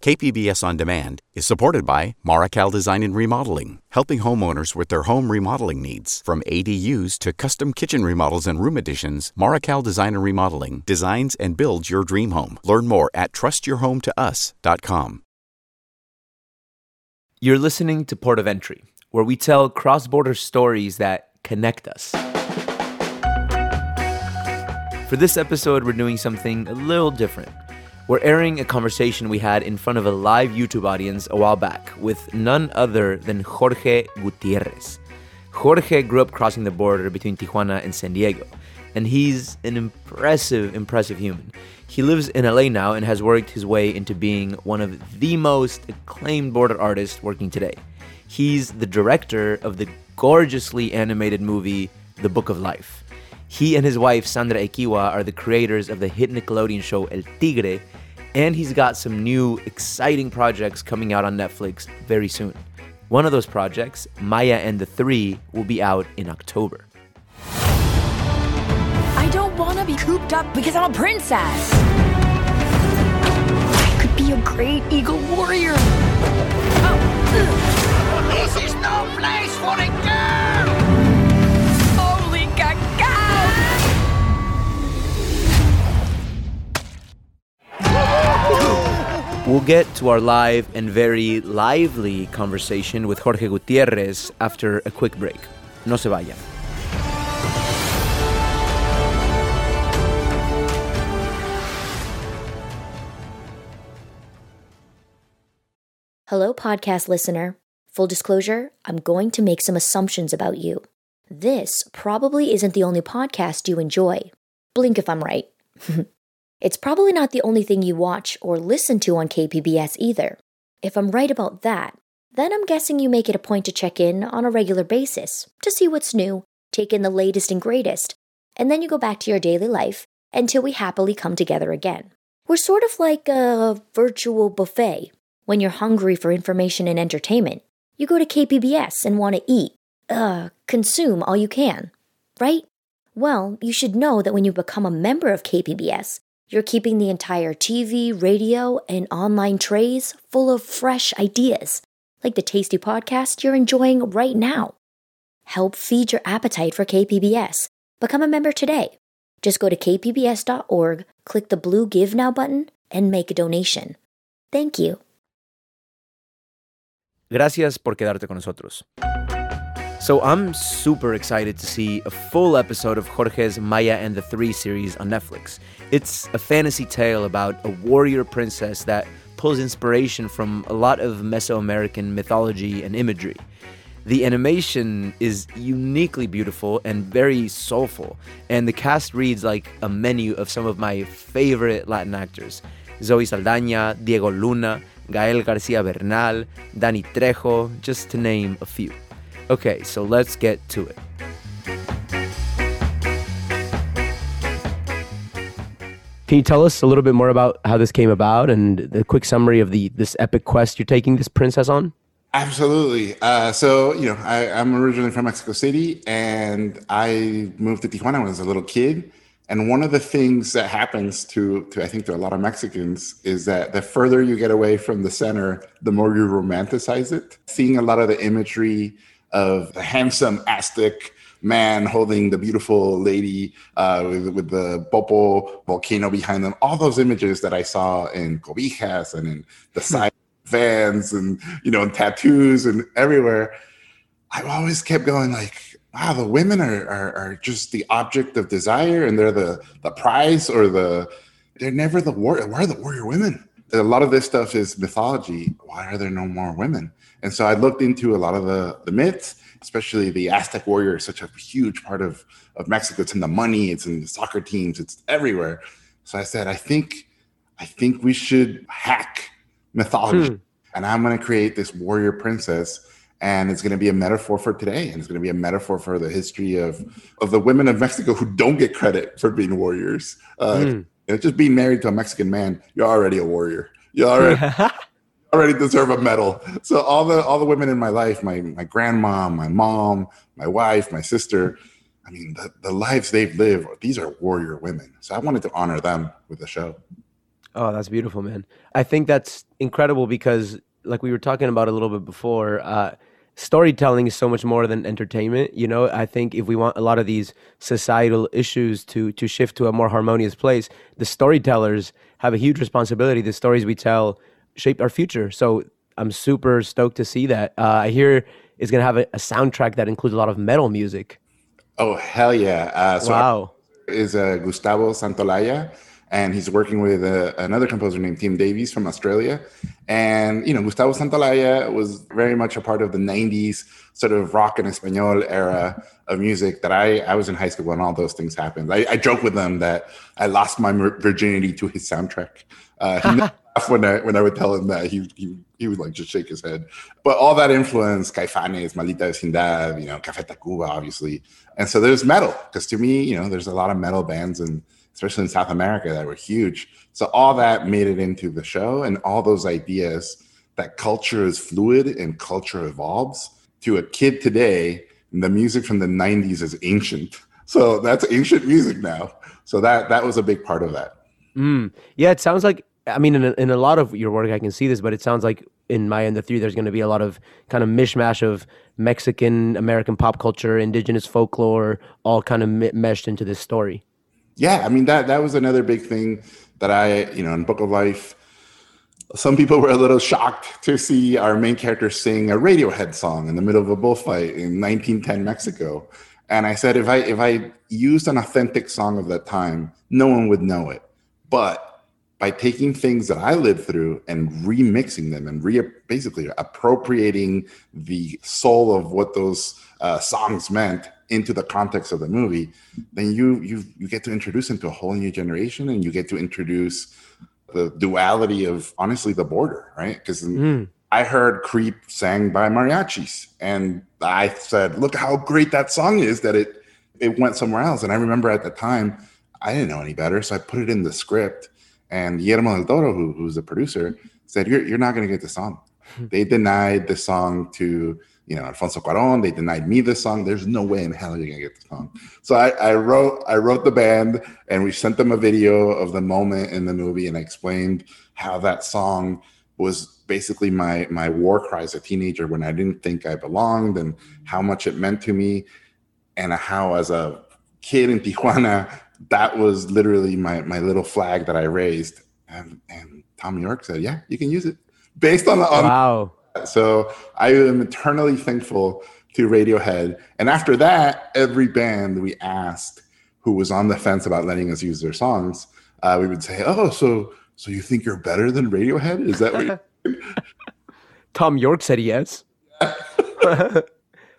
KPBS On Demand is supported by Marrokal Design and Remodeling, helping homeowners with their home remodeling needs. From ADUs to custom kitchen remodels and room additions, Marrokal Design and Remodeling designs and builds your dream home. Learn more at trustyourhometous.com. You're listening to Port of Entry, where we tell cross border stories that connect us. For this episode, we're doing something a little different. We're airing a conversation we had in front of a live YouTube audience a while back with none other than Jorge Gutierrez. Jorge grew up crossing the border between Tijuana and San Diego, and he's an impressive, impressive human. He lives in LA now and has worked his way into being one of the most acclaimed border artists working today. He's the director of the gorgeously animated movie The Book of Life. He and his wife, Sandra Equihua, are the creators of the hit Nickelodeon show El Tigre, and he's got some new, exciting projects coming out on Netflix very soon. One of those projects, Maya and the Three, will be out in October. I don't want to be cooped up because I'm a princess. I could be a great eagle warrior. Oh. This is no place for a girl! We'll get to our live and very lively conversation with Jorge Gutierrez after a quick break. No se vayan. Hello, podcast listener. Full disclosure, I'm going to make some assumptions about you. This probably isn't the only podcast you enjoy. Blink if I'm right. it's probably not the only thing you watch or listen to on KPBS either. If I'm right about that, then I'm guessing you make it a point to check in on a regular basis to see what's new, take in the latest and greatest, and then you go back to your daily life until we happily come together again. We're sort of like a virtual buffet. When you're hungry for information and entertainment, you go to KPBS and want to eat, uh, consume all you can, right? Well, you should know that when you become a member of KPBS, you're keeping the entire TV, radio, and online trays full of fresh ideas, like the tasty podcast you're enjoying right now. Help feed your appetite for KPBS. Become a member today. Just go to kpbs.org, click the blue Give Now button, and make a donation. Thank you. Gracias por quedarte con nosotros. So I'm super excited to see a full episode of Jorge's Maya and the Three series on Netflix. It's a fantasy tale about a warrior princess that pulls inspiration from a lot of Mesoamerican mythology and imagery. The animation is uniquely beautiful and very soulful, and the cast reads like a menu of some of my favorite Latin actors Zoe Saldaña, Diego Luna, Gael Garcia Bernal, Danny Trejo, just to name a few. Okay, so let's get to it. Can you tell us a little bit more about how this came about and the quick summary of the this epic quest you're taking this princess on? Absolutely. Uh, so, you know, I, I'm originally from Mexico City and I moved to Tijuana when I was a little kid. And one of the things that happens to, to, I think, to a lot of Mexicans is that the further you get away from the center, the more you romanticize it. Seeing a lot of the imagery of the handsome Aztec man holding the beautiful lady uh, with, with, the Popo volcano behind them, all those images that I saw in Cobijas and in the side vans and, you know, and tattoos and everywhere. I've always kept going like, wow, the women are, are, are just the object of desire and they're the, the prize or the, they're never the warrior. Why are the warrior women? A lot of this stuff is mythology. Why are there no more women? And so I looked into a lot of the, the myths, especially the Aztec warrior is such a huge part of, of Mexico. It's in the money, it's in the soccer teams, it's everywhere. So I said, I think, I think we should hack mythology. Hmm. And I'm going to create this warrior princess and it's going to be a metaphor for today and it's going to be a metaphor for the history of of the women of mexico who don't get credit for being warriors uh, mm. just being married to a mexican man you're already a warrior You're already already deserve a medal so all the all the women in my life my my grandma my mom my wife my sister i mean the, the lives they've lived these are warrior women so i wanted to honor them with the show Oh, that's beautiful, man. I think that's incredible because, like we were talking about a little bit before, uh, storytelling is so much more than entertainment. You know, I think if we want a lot of these societal issues to to shift to a more harmonious place, the storytellers have a huge responsibility. The stories we tell shape our future. So I'm super stoked to see that. Uh, I hear is going to have a, a, soundtrack that includes a lot of metal music. Oh hell yeah! Uh, so wow, is uh, Gustavo Santaolalla and he's working with uh, another composer named Tim Davies from Australia. And you know, Gustavo Santaolalla was very much a part of the '90s sort of rock en español era of music. That I I was in high school when all those things happened. I, I joke with them that I lost my virginity to his soundtrack. Uh, when I when I would tell him that, he he he would like just shake his head. But all that influence, Caifanes, Maldita Vecindad, you know, Café Tacuba, obviously. And so there's metal because to me, you know, there's a lot of metal bands and especially in South America, that were huge. So all that made it into the show, and all those ideas that culture is fluid and culture evolves. To a kid today, the music from the '90s is ancient. So that's ancient music now. So that that was a big part of that. Mm. Yeah, it sounds like. I mean, in a, in a lot of your work, I can see this, but it sounds like in Maya and the Three, there's going to be a lot of kind of mishmash of Mexican American pop culture, indigenous folklore, all kind of meshed into this story yeah, I mean that that was another big thing that I, you know, in Book of Life, some people were a little shocked to see our main character sing a Radiohead song in the middle of a bullfight in 1910 Mexico. And I said, if I if I used an authentic song of that time, no one would know it. But by taking things that I lived through and remixing them and re basically appropriating the soul of what those uh, songs meant into the context of the movie, then you you you get to introduce into a whole new generation, and you get to introduce the duality of honestly the border, right? Because mm. I heard "Creep" sang by mariachis, and I said, "Look how great that song is!" That it it went somewhere else. And I remember at the time, I didn't know any better, so I put it in the script. And Guillermo del Toro, who, who's the producer, said, "You're you're not going to get the song." they denied the song to you know, Alfonso Cuaron. They denied me the song. There's no way in hell you're gonna get the song. So I, I wrote I wrote the band and we sent them a video of the moment in the movie and I explained how that song was basically my my war cry as a teenager when I didn't think I belonged and how much it meant to me and how as a kid in Tijuana that was literally my my little flag that I raised and and Thom Yorke said yeah you can use it based on the on, wow so I am eternally thankful to Radiohead. And after that, every band we asked who was on the fence about letting us use their songs, uh, we would say, "Oh, so so you think you're better than Radiohead? Is that what?" Thom Yorke said yes.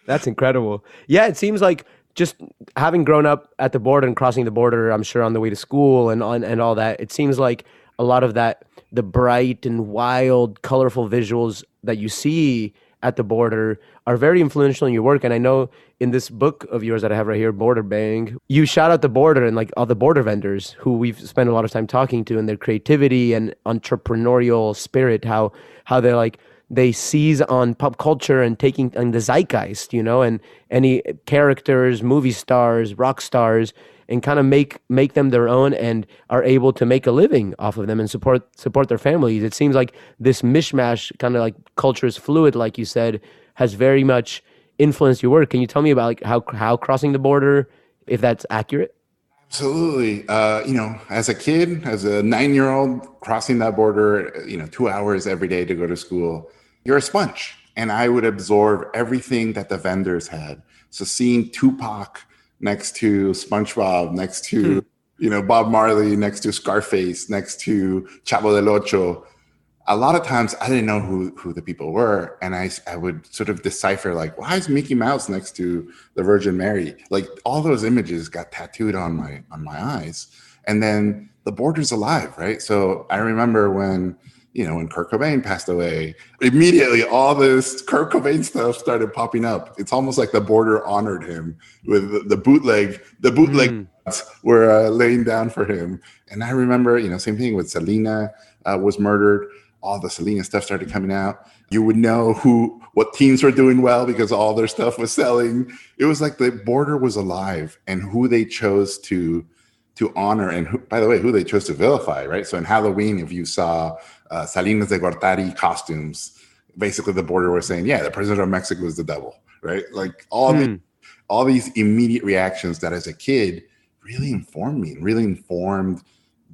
That's incredible. Yeah, it seems like just having grown up at the border and crossing the border, I'm sure on the way to school and on and all that. It seems like a lot of that the bright and wild, colorful visuals that you see at the border are very influential in your work. And I know in this book of yours that I have right here, Border Bang, you shout out the border and like all the border vendors who we've spent a lot of time talking to and their creativity and entrepreneurial spirit, how how they're like they seize on pop culture and taking on the zeitgeist, you know, and any characters, movie stars, rock stars, and kind of make make them their own and are able to make a living off of them and support support their families. It seems like this mishmash kind of like culture is fluid, like you said, has very much influenced your work. Can you tell me about like how how crossing the border, if that's accurate? Absolutely. Uh, you know, as a kid, as a nine year old crossing that border, you know, two hours every day to go to school, you're a sponge. And I would absorb everything that the vendors had. So seeing Tupac next to SpongeBob, next to hmm. you know Bob Marley, next to Scarface, next to Chavo del Ocho. A lot of times I didn't know who who the people were, and I I would sort of decipher like, why is Mickey Mouse next to the Virgin Mary? Like all those images got tattooed on my on my eyes, and then the border's alive, right? So I remember when you know, when Kurt Cobain passed away, immediately all this Kurt Cobain stuff started popping up. It's almost like the border honored him with the, bootleg, the bootleg mm. were uh, laying down for him. And I remember, you know, same thing with Selena uh, was murdered. All the Selena stuff started coming out. You would know who, what teams were doing well because all their stuff was selling. It was like the border was alive and who they chose to to honor and who, by the way, who they chose to vilify, right? So in Halloween, if you saw uh, Salinas de Gortari costumes, basically the border was saying, yeah, the president of Mexico is the devil, right? Like all Hmm. the all these immediate reactions that as a kid really informed me, really informed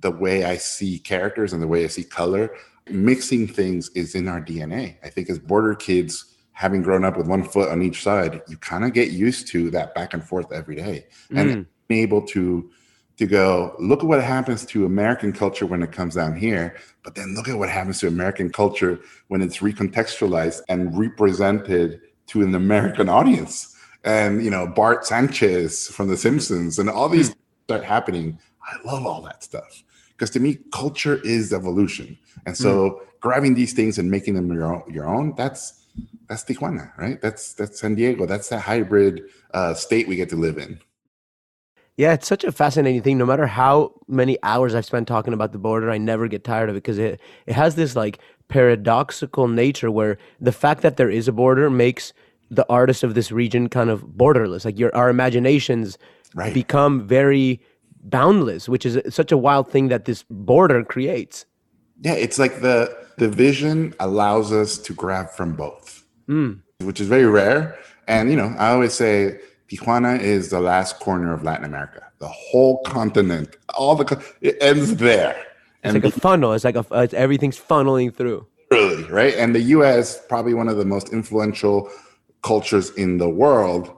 the way I see characters and the way I see color. Mixing things is in our DNA. I think as border kids, having grown up with one foot on each side, you kind of get used to that back and forth every day. And being able to to go, look at what happens to American culture when it comes down here, but then look at what happens to American culture when it's recontextualized and represented to an American audience. And you know, Bart Sanchez from The Simpsons and all these start happening. I love all that stuff because to me, culture is evolution. And so, grabbing these things and making them your own, your own that's that's Tijuana, right? That's that's San Diego. That's that hybrid uh, state we get to live in. Yeah, it's such a fascinating thing. No matter how many hours I've spent talking about the border, I never get tired of it because it it has this like paradoxical nature where the fact that there is a border makes the artists of this region kind of borderless. Like your our imaginations Right. become very boundless, which is such a wild thing that this border creates. Yeah, it's like the the vision allows us to grab from both, hmm. which is very rare. And you know, I always say Tijuana is the last corner of Latin America. The whole continent, all the it ends there. It's like a funnel. It's like a, it's, everything's funneling through. Really, right? And the US, probably one of the most influential cultures in the world,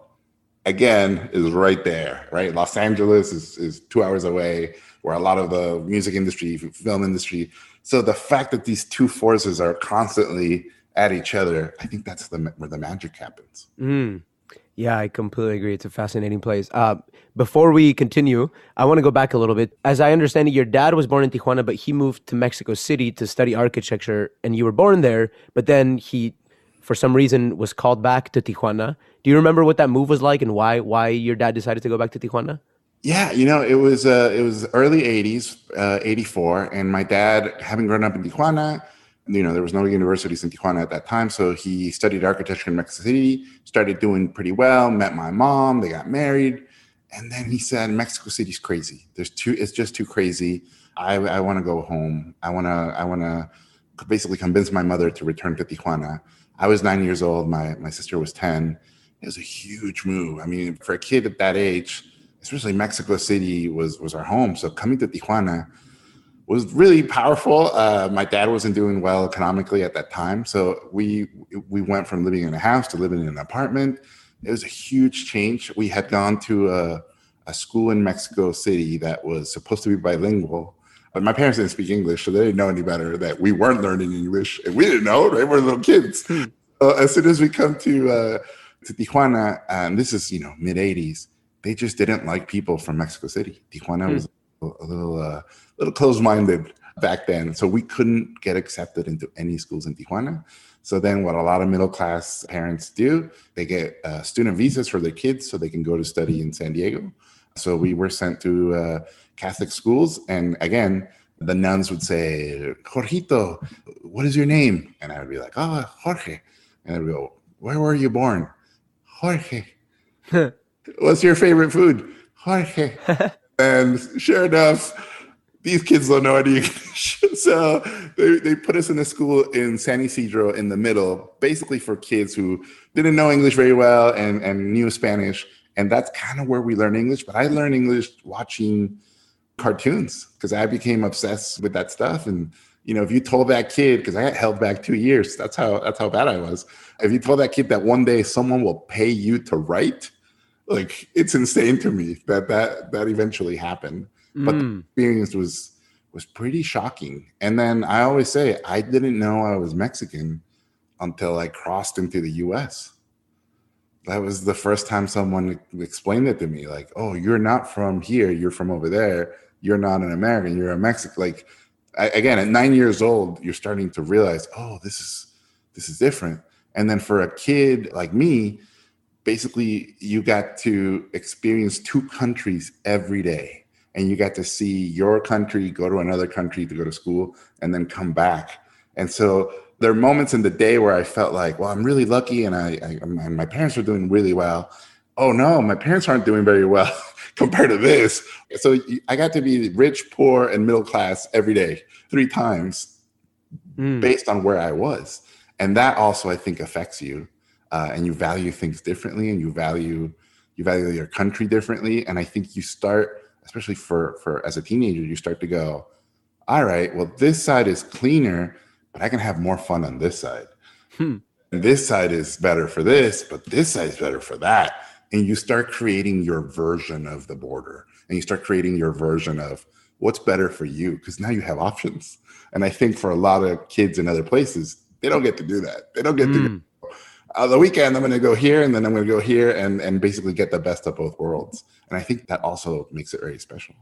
again, is right there, right? Los Angeles is, is two hours away, where a lot of the music industry, film industry. So the fact that these two forces are constantly at each other, I think that's the where the magic happens. Mm. Yeah, I completely agree. It's a fascinating place. Uh, before we continue, I want to go back a little bit. As I understand it, your dad was born in Tijuana, but he moved to Mexico City to study architecture, and you were born there. But then he, for some reason, was called back to Tijuana. Do you remember what that move was like, and why why your dad decided to go back to Tijuana? Yeah, you know, it was uh, it was early '80s, uh, '84, and my dad, having grown up in Tijuana, you know, there was no universities in Tijuana at that time, so he studied architecture in Mexico City, started doing pretty well, met my mom, they got married, and then he said, "Mexico City's crazy. There's too, it's just too crazy. I, I want to go home. I want to, I want to basically convince my mother to return to Tijuana." I was nine years old. My my sister was ten. It was a huge move. I mean, for a kid at that age especially Mexico City was was our home. So coming to Tijuana was really powerful. Uh, my dad wasn't doing well economically at that time, so we we went from living in a house to living in an apartment. It was a huge change. We had gone to a, a school in Mexico City that was supposed to be bilingual, but my parents didn't speak English, so they didn't know any better that we weren't learning English, and we didn't know. Right, we're little kids. So as soon as we come to uh, to Tijuana, and this is you know mid '80s they just didn't like people from Mexico City. Tijuana was a little uh, little closed minded back then, so we couldn't get accepted into any schools in Tijuana. So then, what a lot of middle class parents do, they get uh, student visas for their kids so they can go to study in San Diego. So we were sent to uh, Catholic schools, and again, the nuns would say, "Jorgito, what is your name?" And I would be like, "Oh, Jorge," and I'd go, "Where were you born?" Jorge. What's your favorite food? Jorge. and sure enough, these kids don't know any English. so they, they put us in a school in San Isidro in the middle, basically for kids who didn't know English very well and, and knew Spanish. And that's kind of where we learn English. But I learned English watching cartoons because I became obsessed with that stuff. And you know, if you told that kid, because I got held back two years, that's how that's how bad I was. If you told that kid that one day someone will pay you to write, like it's insane to me that that that eventually happened. But the mm. experience was was pretty shocking. And then I always say I didn't know I was Mexican until I crossed into the U.S. That was the first time someone explained it to me, like, "Oh, you're not from here. You're from over there. You're not an American. You're a Mexican." Like, I, again, at nine years old, you're starting to realize, "Oh, this is this is different." And then for a kid like me, basically you got to experience two countries every day and you got to see your country go to another country to go to school and then come back and so there are moments in the day where i felt like well i'm really lucky and i, I and my parents are doing really well oh no my parents aren't doing very well compared to this. So i got to be rich, poor, and middle class every day, three times, Mm. based on where I was. And that also, I think, affects you, uh, and you value things differently, and you value you value your country differently. And I think you start, especially for for as a teenager, you start to go, all right, well, this side is cleaner, but I can have more fun on this side. Hmm. And this side is better for this, but this side is better for that. And you start creating your version of the border, and you start creating your version of what's better for you because now you have options. And I think for a lot of kids in other places, they don't get to do that. They don't get to Mm. go, uh, the weekend, I'm going to go here and then I'm going to go here and, and basically get the best of both worlds. And I think that also makes it very special.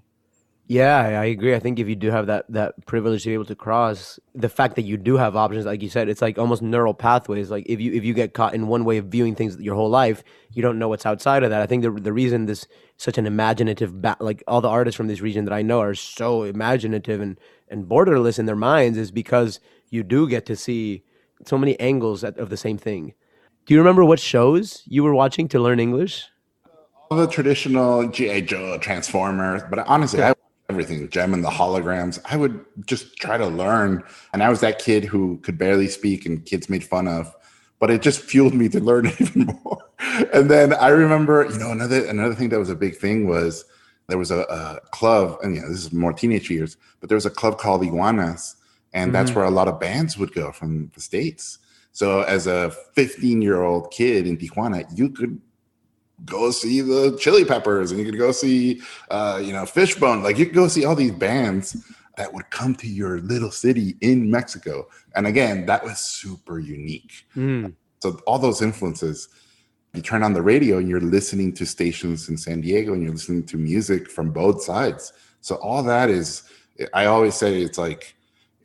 Yeah, I agree. I think if you do have that that privilege to be able to cross, the fact that you do have options, like you said, it's like almost neural pathways. Like if you if you get caught in one way of viewing things your whole life, you don't know what's outside of that. I think the the reason this such an imaginative, ba- like all the artists from this region that I know are so imaginative and and borderless in their minds, is because you do get to see so many angles at, of the same thing. Do you remember what shows you were watching to learn English? All the traditional G.I. Joe, Transformers, but honestly, I everything, Jem and the holograms. I would just try to learn. And I was that kid who could barely speak and kids made fun of, but it just fueled me to learn even more. And then I remember, you know, another another thing that was a big thing was there was a, a club, and you know, this is more teenage years, but there was a club called Iguanas, and that's Mhm. where a lot of bands would go from the States. So as a 15 year old kid in Tijuana, you could go see the Chili Peppers and you could go see, uh, you know, Fishbone. Like you could go see all these bands that would come to your little city in Mexico. And again, that was super unique. Mm. So all those influences, you turn on the radio and you're listening to stations in San Diego and you're listening to music from both sides. So all that is, I always say it's like,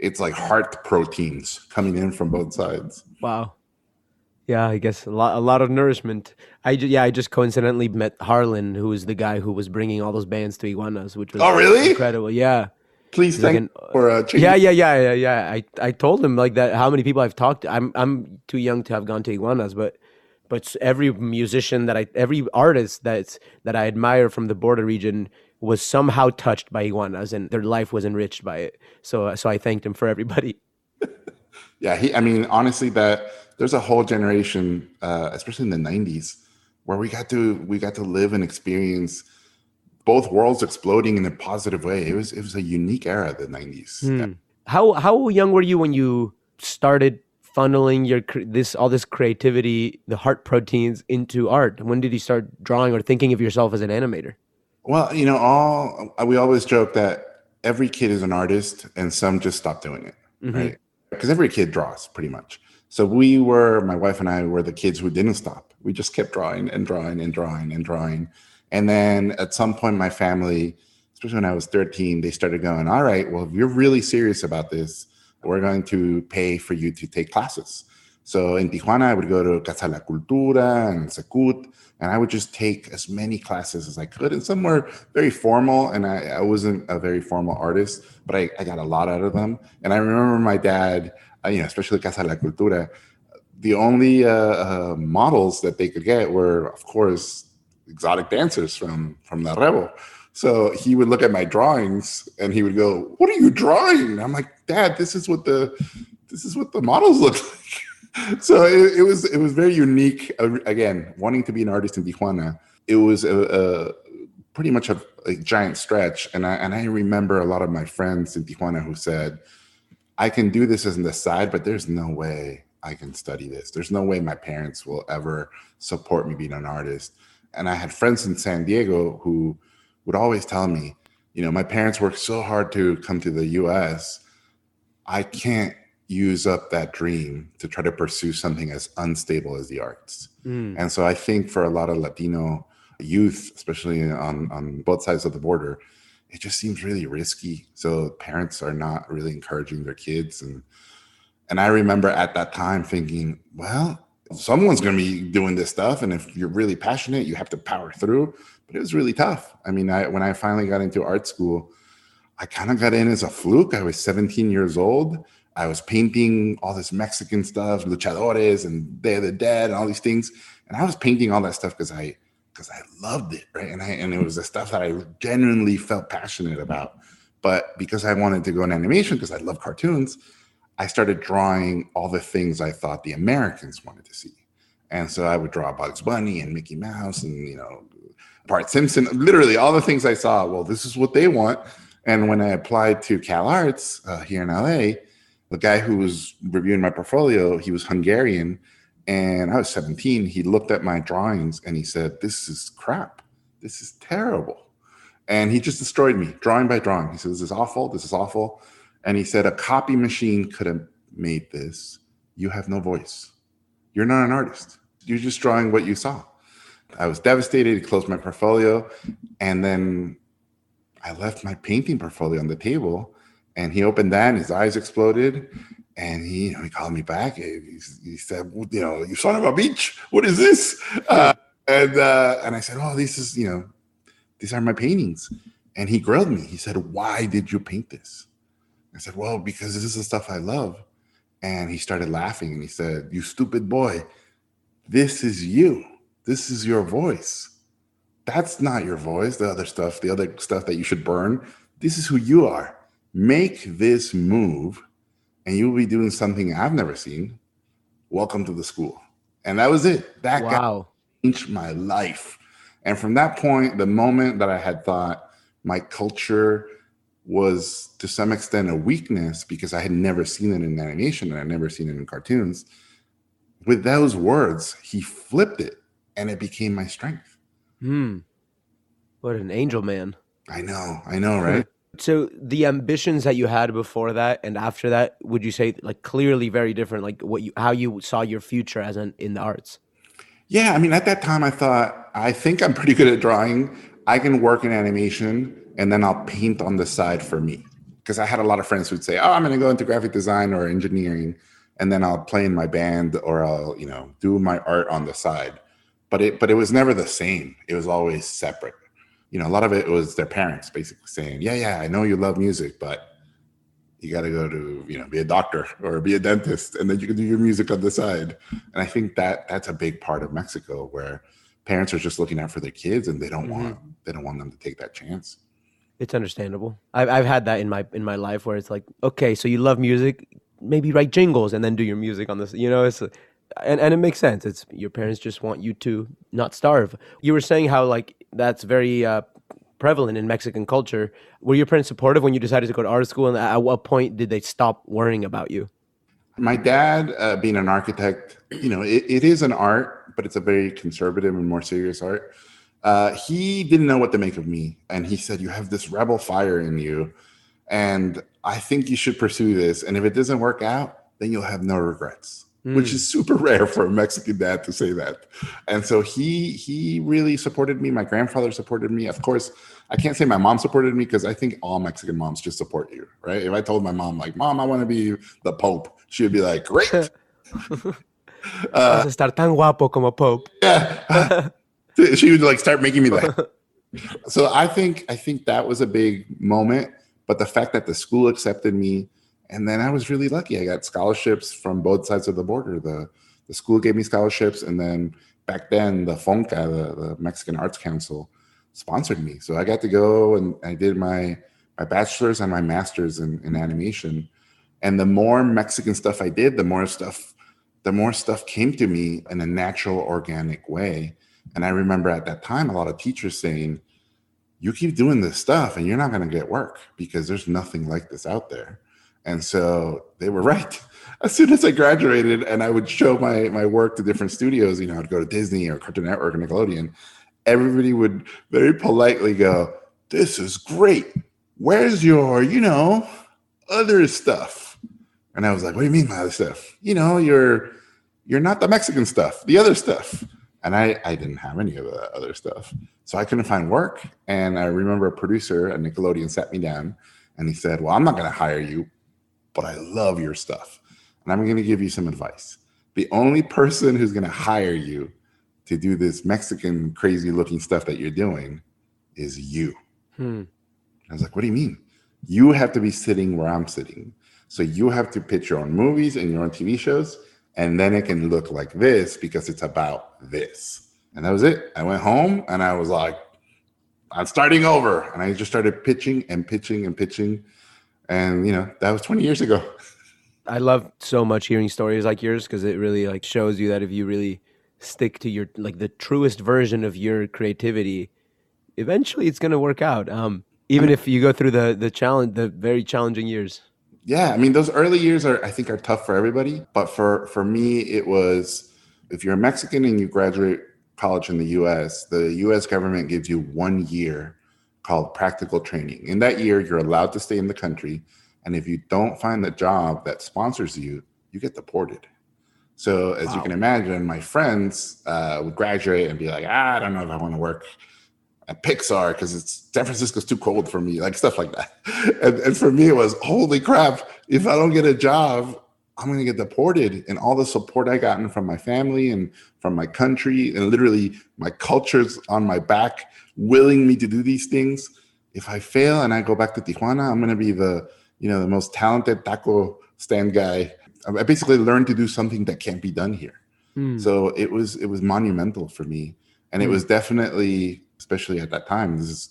it's like heart proteins coming in from both sides. Wow. Yeah, I guess a lot, a lot of nourishment. I ju- yeah, I just coincidentally met Harlan, who was the guy who was bringing all those bands to Iguanas, which was Oh, really? incredible. Yeah, Please He's like thank an- for uh, yeah, yeah, yeah, yeah, yeah. I I told him like that. How many people I've talked to? I'm I'm too young to have gone to Iguanas, but but every musician that I, every artist that's that I admire from the border region was somehow touched by Iguanas, and their life was enriched by it. So so I thanked him for everybody. Yeah, he. I mean, honestly, that there's a whole generation, uh, especially in the '90s, where we got to we got to live and experience both worlds exploding in a positive way. It was it was a unique era, the '90s. Hmm. How how young were you when you started funneling your this all this creativity, the heart proteins into art? When did you start drawing or thinking of yourself as an animator? Well, you know, all we always joke that every kid is an artist, and some just stop doing it, Mhm. right? Because every kid draws pretty much. So we were, my wife and I were the kids who didn't stop. We just kept drawing and drawing and drawing and drawing. And then at some point, my family, especially when I was 13, they started going, All right, well, if you're really serious about this, we're going to pay for you to take classes. So in Tijuana, I would go to Casa La Cultura and CECUT, and I would just take as many classes as I could. And some were very formal, and I, I wasn't a very formal artist, but I, I got a lot out of them. And I remember my dad, uh, you know, especially Casa La Cultura, the only uh, uh, models that they could get were, of course, exotic dancers from from La Revo. So he would look at my drawings and he would go, "What are you drawing?" And I'm like, "Dad, this is what the this is what the models look like." so it, it was it was very unique. Uh, Again, wanting to be an artist in Tijuana, it was a, a pretty much a, a giant stretch. And I and I remember a lot of my friends in Tijuana who said, "I can do this as an aside, but there's no way I can study this. There's no way my parents will ever support me being an artist." And I had friends in San Diego who would always tell me, you know, my parents worked so hard to come to the US. I can't use up that dream to try to pursue something as unstable as the arts. Mm. And so I think for a lot of Latino youth, especially on, on both sides of the border, it just seems really risky. So parents are not really encouraging their kids. And and I remember at that time thinking, well, someone's gonna be doing this stuff. And if you're really passionate, you have to power through. But it was really tough. I mean, I when I finally got into art school, I kind of got in as a fluke. I was 17 years old. I was painting all this Mexican stuff, luchadores and of the Dead and all these things. And I was painting all that stuff because I because I loved it, right? And I and it was the stuff that I genuinely felt passionate about. But because I wanted to go in animation because I love cartoons, I started drawing all the things I thought the Americans wanted to see. And so I would draw Bugs Bunny and Mickey Mouse and you know Bart Simpson, literally all the things I saw. Well, this is what they want. And when I applied to Cal Arts uh, here in LA, the guy who was reviewing my portfolio, he was Hungarian, and I was 17. He looked at my drawings and he said, "This is crap. This is terrible." And he just destroyed me, drawing by drawing. He said, "This is awful. This is awful." And he said, "A copy machine could have made this. You have no voice. You're not an artist. You're just drawing what you saw." I was devastated. He closed my portfolio, and then I left my painting portfolio on the table and he opened that and his eyes exploded and he, you know, he called me back. He, he said, you know, you son of a beach, what is this? Uh, and uh, and I said, oh, this is, you know, these are my paintings. And he grilled me. He said, why did you paint this? I said, well, because this is the stuff I love. And he started laughing and he said, you stupid boy, this is you. This is your voice. That's not your voice, the other stuff, the other stuff that you should burn. This is who you are make this move and you will be doing something I've never seen. Welcome to the school. And that was it. That wow. changed my life. And from that point, the moment that I had thought my culture was to some extent a weakness because I had never seen it in animation and I'd never seen it in cartoons. With those words, he flipped it and it became my strength. Hmm. What an angel man. I know, I know, right? So the ambitions that you had before that and after that, would you say like clearly very different? Like what you how you saw your future as an in the arts? Yeah, I mean, at that time, I thought I think I'm pretty good at drawing. I can work in animation, and then I'll paint on the side for me. Because I had a lot of friends who'd say, "Oh, I'm going to go into graphic design or engineering, and then I'll play in my band or I'll, you know, do my art on the side." But it, but it was never the same. It was always separate you know, a lot of it was their parents basically saying, "Yeah, yeah, I know you love music, but you got to go to you know be a doctor or be a dentist, and then you can do your music on the side." And I think that that's a big part of Mexico where parents are just looking out for their kids and they don't mm-hmm. want they don't want them to take that chance. It's understandable. I've I've had that in my in my life where it's like, okay, so you love music, maybe write jingles and then do your music on this. You know, it's and and it makes sense. It's your parents just want you to not starve. You were saying how like that's very uh, prevalent in Mexican culture. Were your parents supportive when you decided to go to art school, and at what point did they stop worrying about you? My dad, uh, being an architect, you know, it, it is an art, but it's a very conservative and more serious art. Uh, he didn't know what to make of me, and he said, "You have this rebel fire in you, and I think you should pursue this. And if it doesn't work out, then you'll have no regrets." Mm. which is super rare for a Mexican dad to say that. And so he he really supported me. My grandfather supported me. Of course, I can't say my mom supported me because I think all Mexican moms just support you, right? If I told my mom like, "Mom, I want to be the Pope," she would be like, "Great." uh, estar tan guapo como Pope. Yeah. she would like start making me that. so I think I think that was a big moment. But the fact that the school accepted me, and then I was really lucky. I got scholarships from both sides of the border. The the school gave me scholarships, and then back then the FONCA, the, the Mexican Arts Council, sponsored me. So I got to go and I did my my bachelor's and my master's in, in animation. And the more Mexican stuff I did, the more stuff the more stuff came to me in a natural, organic way. And I remember at that time a lot of teachers saying, "You keep doing this stuff, and you're not going to get work because there's nothing like this out there." And so they were right. As soon as I graduated and I would show my my work to different studios, you know, I'd go to Disney or Cartoon Network or Nickelodeon, everybody would very politely go, This is great. Where's your, you know, other stuff? And I was like, What do you mean my other stuff? You know, you're you're not the Mexican stuff, the other stuff. And I, I didn't have any of the other stuff. So I couldn't find work. And I remember a producer at Nickelodeon sat me down and he said, Well, I'm not going to hire you but I love your stuff. And I'm going to give you some advice. The only person who's going to hire you to do this Mexican crazy looking stuff that you're doing is you. Hmm. I was like, what do you mean? You have to be sitting where I'm sitting. So you have to pitch your own movies and your own TV shows, and then it can look like this because it's about this. And that was it. I went home and I was like, I'm starting over. And I just started pitching and pitching and pitching. And, you know, that was 20 years ago. I love so much hearing stories like yours because it really like shows you that if you really stick to your like the truest version of your creativity, eventually it's going to work out. Um, even if you go through the the challenge, the very challenging years. Yeah, I mean, those early years are I think are tough for everybody, but for for me, it was if you're a Mexican and you graduate college in the U.S., the U.S. government gives you one year called practical training. In that year, you're allowed to stay in the country, and if you don't find the job that sponsors you, you get deported. So as wow. you can imagine, my friends uh, would graduate and be like, ah, I don't know if I want to work at Pixar because it's San Francisco's too cold for me, like stuff like that. And, and for me, it was holy crap. If I don't get a job, I'm going to get deported. And all the support I gotten from my family and from my country, and literally my culture's on my back, willing me to do these things. If I fail and I go back to Tijuana, I'm going to be the you know the most talented taco stand guy I basically learned to do something that can't be done here. Mm. So it was it was monumental for me, and mm. it hmm. was definitely, especially at that time. This is,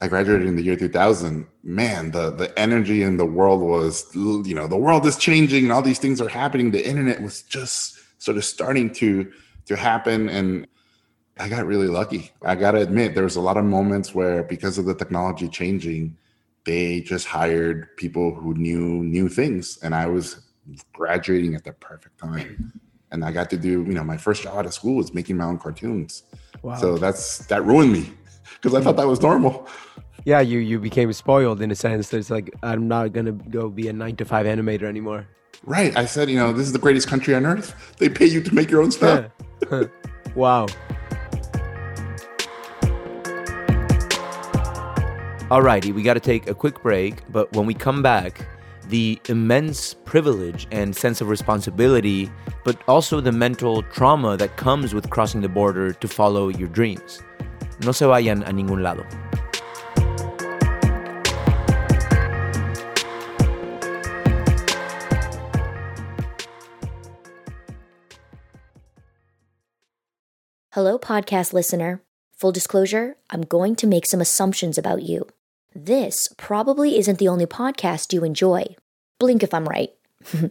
I graduated in the year 2000. Man, the the energy in the world was, you know, the world is changing and all these things are happening. The internet was just sort of starting to to happen, and I got really lucky. I got to admit, there was a lot of moments where because of the technology changing, they just hired people who knew new things, and I was graduating at the perfect time. And I got to do, you know, my first job out of school was making my own cartoons. Wow. So that's that ruined me because I thought that was normal. Yeah, you you became spoiled in a sense. It's like I'm not gonna go be a nine to five animator anymore. Right. I said, you know, this is the greatest country on earth. They pay you to make your own stuff. wow. Alrighty, we got to take a quick break, but when we come back, the immense privilege and sense of responsibility, but also the mental trauma that comes with crossing the border to follow your dreams. No se vayan a ningún lado. Hello, podcast listener. Full disclosure, I'm going to make some assumptions about you. This probably isn't the only podcast you enjoy. Blink if I'm right.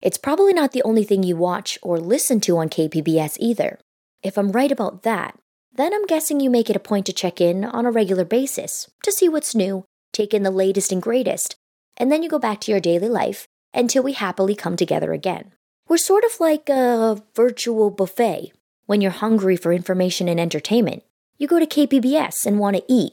it's probably not the only thing you watch or listen to on KPBS either. If I'm right about that, then I'm guessing you make it a point to check in on a regular basis to see what's new, take in the latest and greatest, and then you go back to your daily life until we happily come together again. We're sort of like a virtual buffet. When you're hungry for information and entertainment, you go to KPBS and want to eat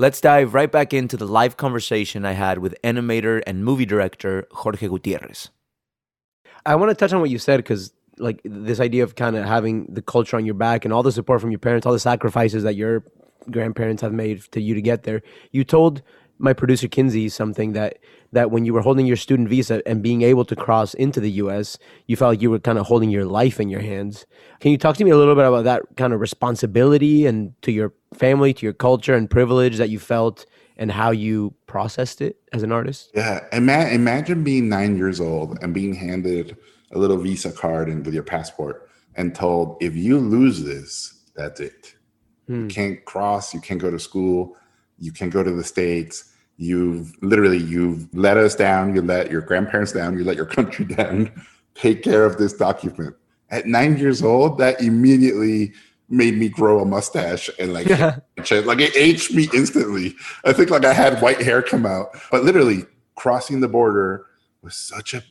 Let's dive right back into the live conversation I had with animator and movie director Jorge Gutierrez. I want to touch on what you said because, like, this idea of kind of having the culture on your back and all the support from your parents, all the sacrifices that your grandparents have made to you to get there. You told my producer Kinsey something that that when you were holding your student visa and being able to cross into the US, you felt like you were kind of holding your life in your hands. Can you talk to me a little bit about that kind of responsibility and to your family, to your culture and privilege that you felt and how you processed it as an artist? Yeah. Ima- imagine being nine years old and being handed a little visa card and with your passport and told, if you lose this, that's it. Hmm. You can't cross, you can't go to school, you can't go to the States You've literally you've let us down. You let your grandparents down. You let your country down. Take care of this document. At nine years old, that immediately made me grow a mustache and like yeah. like it aged me instantly. I think like I had white hair come out. But literally crossing the border was such a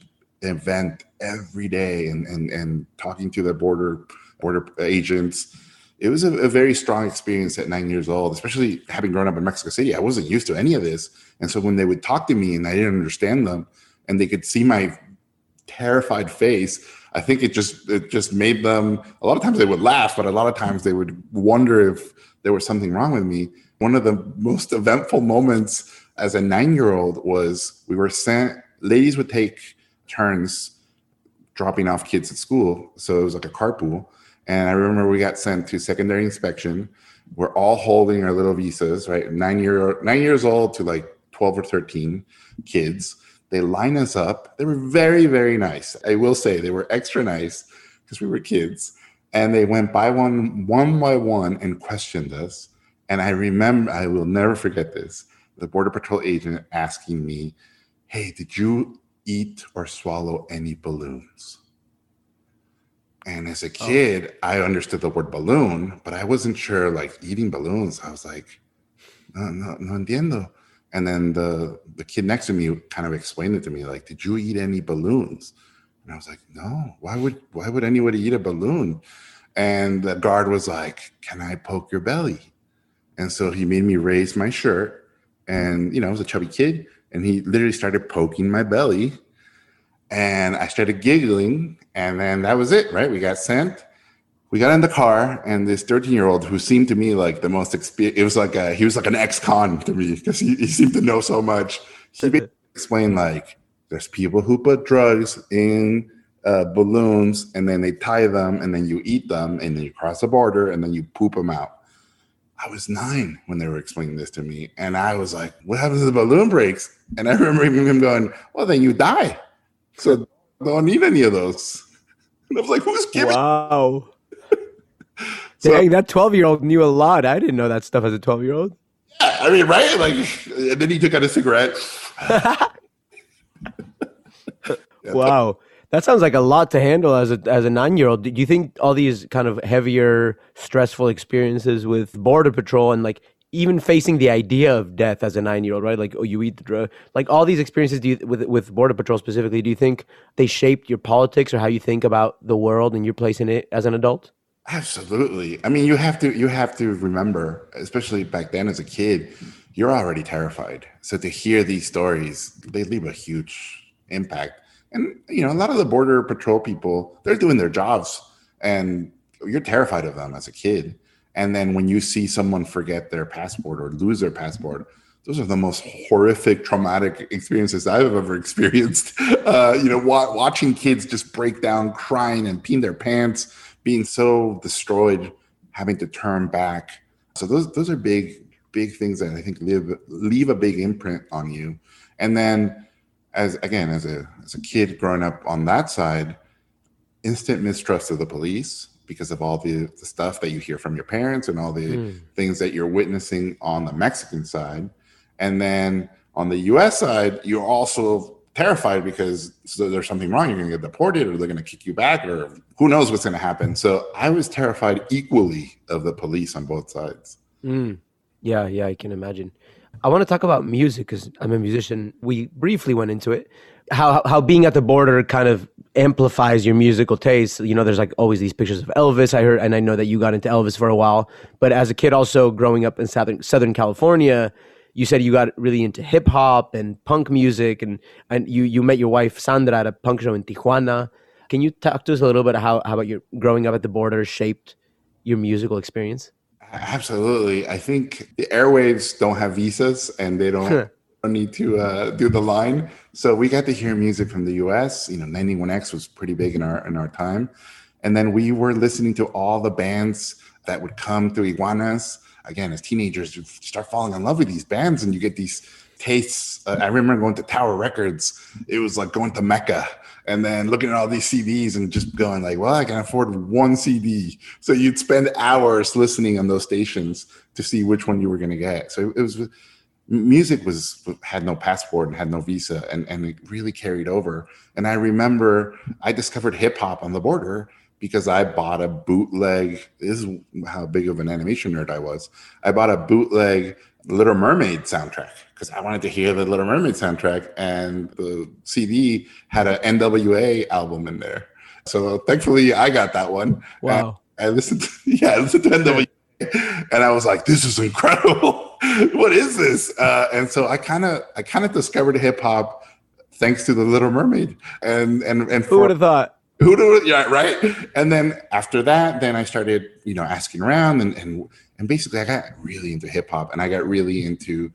event every day and and and talking to the border border agents it was a, a, very strong experience at nine years old, especially having grown up in Mexico City. I wasn't used to any of this. And so when they would talk to me and I didn't understand them and they could see my terrified face, I think it just it just made them. A lot of times they would laugh, but a lot of times they would wonder if there was something wrong with me. One of the most eventful moments as a nine year old was we were sent. Ladies would take turns dropping off kids at school, so it was like a carpool. And I remember we got sent to secondary inspection. We're all holding our little visas, right? Nine year nine years old to like twelve or thirteen kids they line us up. They were very, very nice. I will say they were extra nice because we were kids. And they went by one, one by one, and questioned us. And I remember, I will never forget this. The Border Patrol agent asking me, Hey, did you eat or swallow any balloons? And as a oh. kid, oh. I understood the word balloon, but I wasn't sure like eating balloons. I was like, no, no, no entiendo. And then the the kid next to me kind of explained it to me, like, "Did you eat any balloons?" And I was like, "No. Why would why would anybody eat a balloon?" And the guard was like, "Can I poke your belly?" And so he made me raise my shirt, and you know, I was a chubby kid, and he literally started poking my belly, and I started giggling, and then that was it, right? We got sent. We got in the car and this 13 year old who seemed to me like the most experienced it was like a, he was like an ex-con to me because he, he seemed to know so much. He explained like there's people who put drugs in uh, balloons and then they tie them and then you eat them and then you cross the border and then you poop them out. I was nine when they were explaining this to me and i was like what happens if the balloon breaks? And i remember him going well then you die so don't need any of those and i was like who's giving wow so, Dang, that 12 year old knew a lot. I didn't know that stuff as a 12 year old. Yeah, I mean, right? Like, and then he took out a cigarette. wow. That sounds like a lot to handle as a as a nine year old. Do you think all these kind of heavier, stressful experiences with border patrol and like even facing the idea of death as a nine year old, right? Like, oh, you eat the drug, like all these experiences. Do you, with with border patrol specifically? Do you think they shaped your politics or how you think about the world and your place in it as an adult? Absolutely. I mean, you have to you have to remember, especially back then as a kid, you're already terrified. So to hear these stories, they leave a huge impact. And you know, a lot of the border patrol people, they're doing their jobs and you're terrified of them as a kid. And then when you see someone forget their passport or lose their passport, those are the most horrific, traumatic experiences I've ever experienced. Uh, you know, wa- watching kids just break down, crying and peeing their pants being so destroyed, having to turn back. So those those are big big things that I think leave leave a big imprint on you. And then as again as a as a kid growing up on that side, instant mistrust of the police because of all the, the stuff that you hear from your parents and all the mm. things that you're witnessing on the Mexican side. And then on the US side, you're also terrified because so there's something wrong. You're going to get deported, or they're going to kick you back, or who knows what's going to happen. So I was terrified equally of the police on both sides. Mm. Yeah, yeah, I can imagine. I want to talk about music because I'm a musician. We briefly went into it. How how being at the border kind of amplifies your musical taste. You know, there's like always these pictures of Elvis. I heard, and I know that you got into Elvis for a while. But as a kid, also growing up in Southern Southern California, you said you got really into hip hop and punk music, and and you you met your wife Sandra at a punk show in Tijuana. Can you talk to us a little bit how how about your growing up at the border shaped your musical experience? Absolutely, I think the airwaves don't have visas, and they don't. need to uh, do the line, so we got to hear music from the U.S. You know, 91X was pretty big in our in our time, and then we were listening to all the bands that would come to Iguanas again, as teenagers, you start falling in love with these bands and you get these tastes. Uh, I remember going to Tower Records. It was like going to Mecca and then looking at all these CDs and just going like, well, I can afford one CD. So you'd spend hours listening on those stations to see which one you were going to get. So it was music was had no passport and had no visa and, and it really carried over. And I remember I discovered hip hop on the border because I bought a bootleg. This is how big of an animation nerd I was. I bought a bootleg Little Mermaid soundtrack because I wanted to hear the Little Mermaid soundtrack, and the CD had an NWA album in there. So thankfully, I got that one. Wow! I listened. To, yeah, I listened to NWA, and I was like, "This is incredible! what is this?" Uh, and so I kind of, I kind of discovered hip hop thanks to the Little Mermaid, and and and for, who would have thought? Who do? Yeah, right. And then after that, then I started, you know, asking around and and and basically I got really into hip hop and I got really into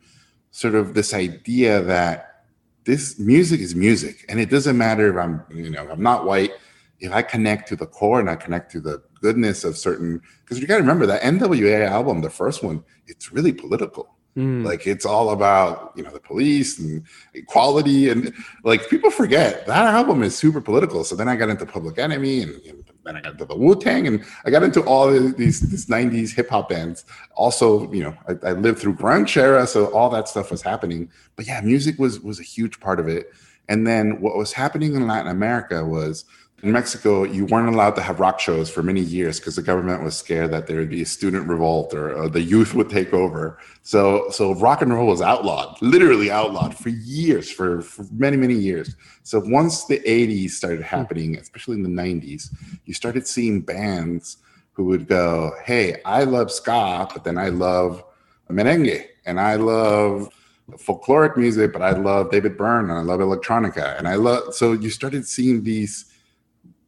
sort of this idea that this music is music and it doesn't matter if I'm, you know, I'm not white. If I connect to the core and I connect to the goodness of certain, because you got to remember that NWA album, the first one, it's really political. Mm. Like it's all about you know the police and equality and like people forget that album is super political. So then I got into Public Enemy and, and then I got into the Wu Tang and I got into all these these '90s hip hop bands. Also, you know, I, I lived through grunge era, so all that stuff was happening. But yeah, music was was a huge part of it. And then what was happening in Latin America was in Mexico, you weren't allowed to have rock shows for many years because the government was scared that there would be a student revolt or, or, the youth would take over. So, so rock and roll was outlawed, literally outlawed for years, for, for many, many years. So once the 80s started hmm. happening, especially in the 90s, you started seeing bands who would go, Hey, I love ska, but then I love merengue and I love folkloric music, but I love David Byrne and I love electronica. And I love, so you started seeing these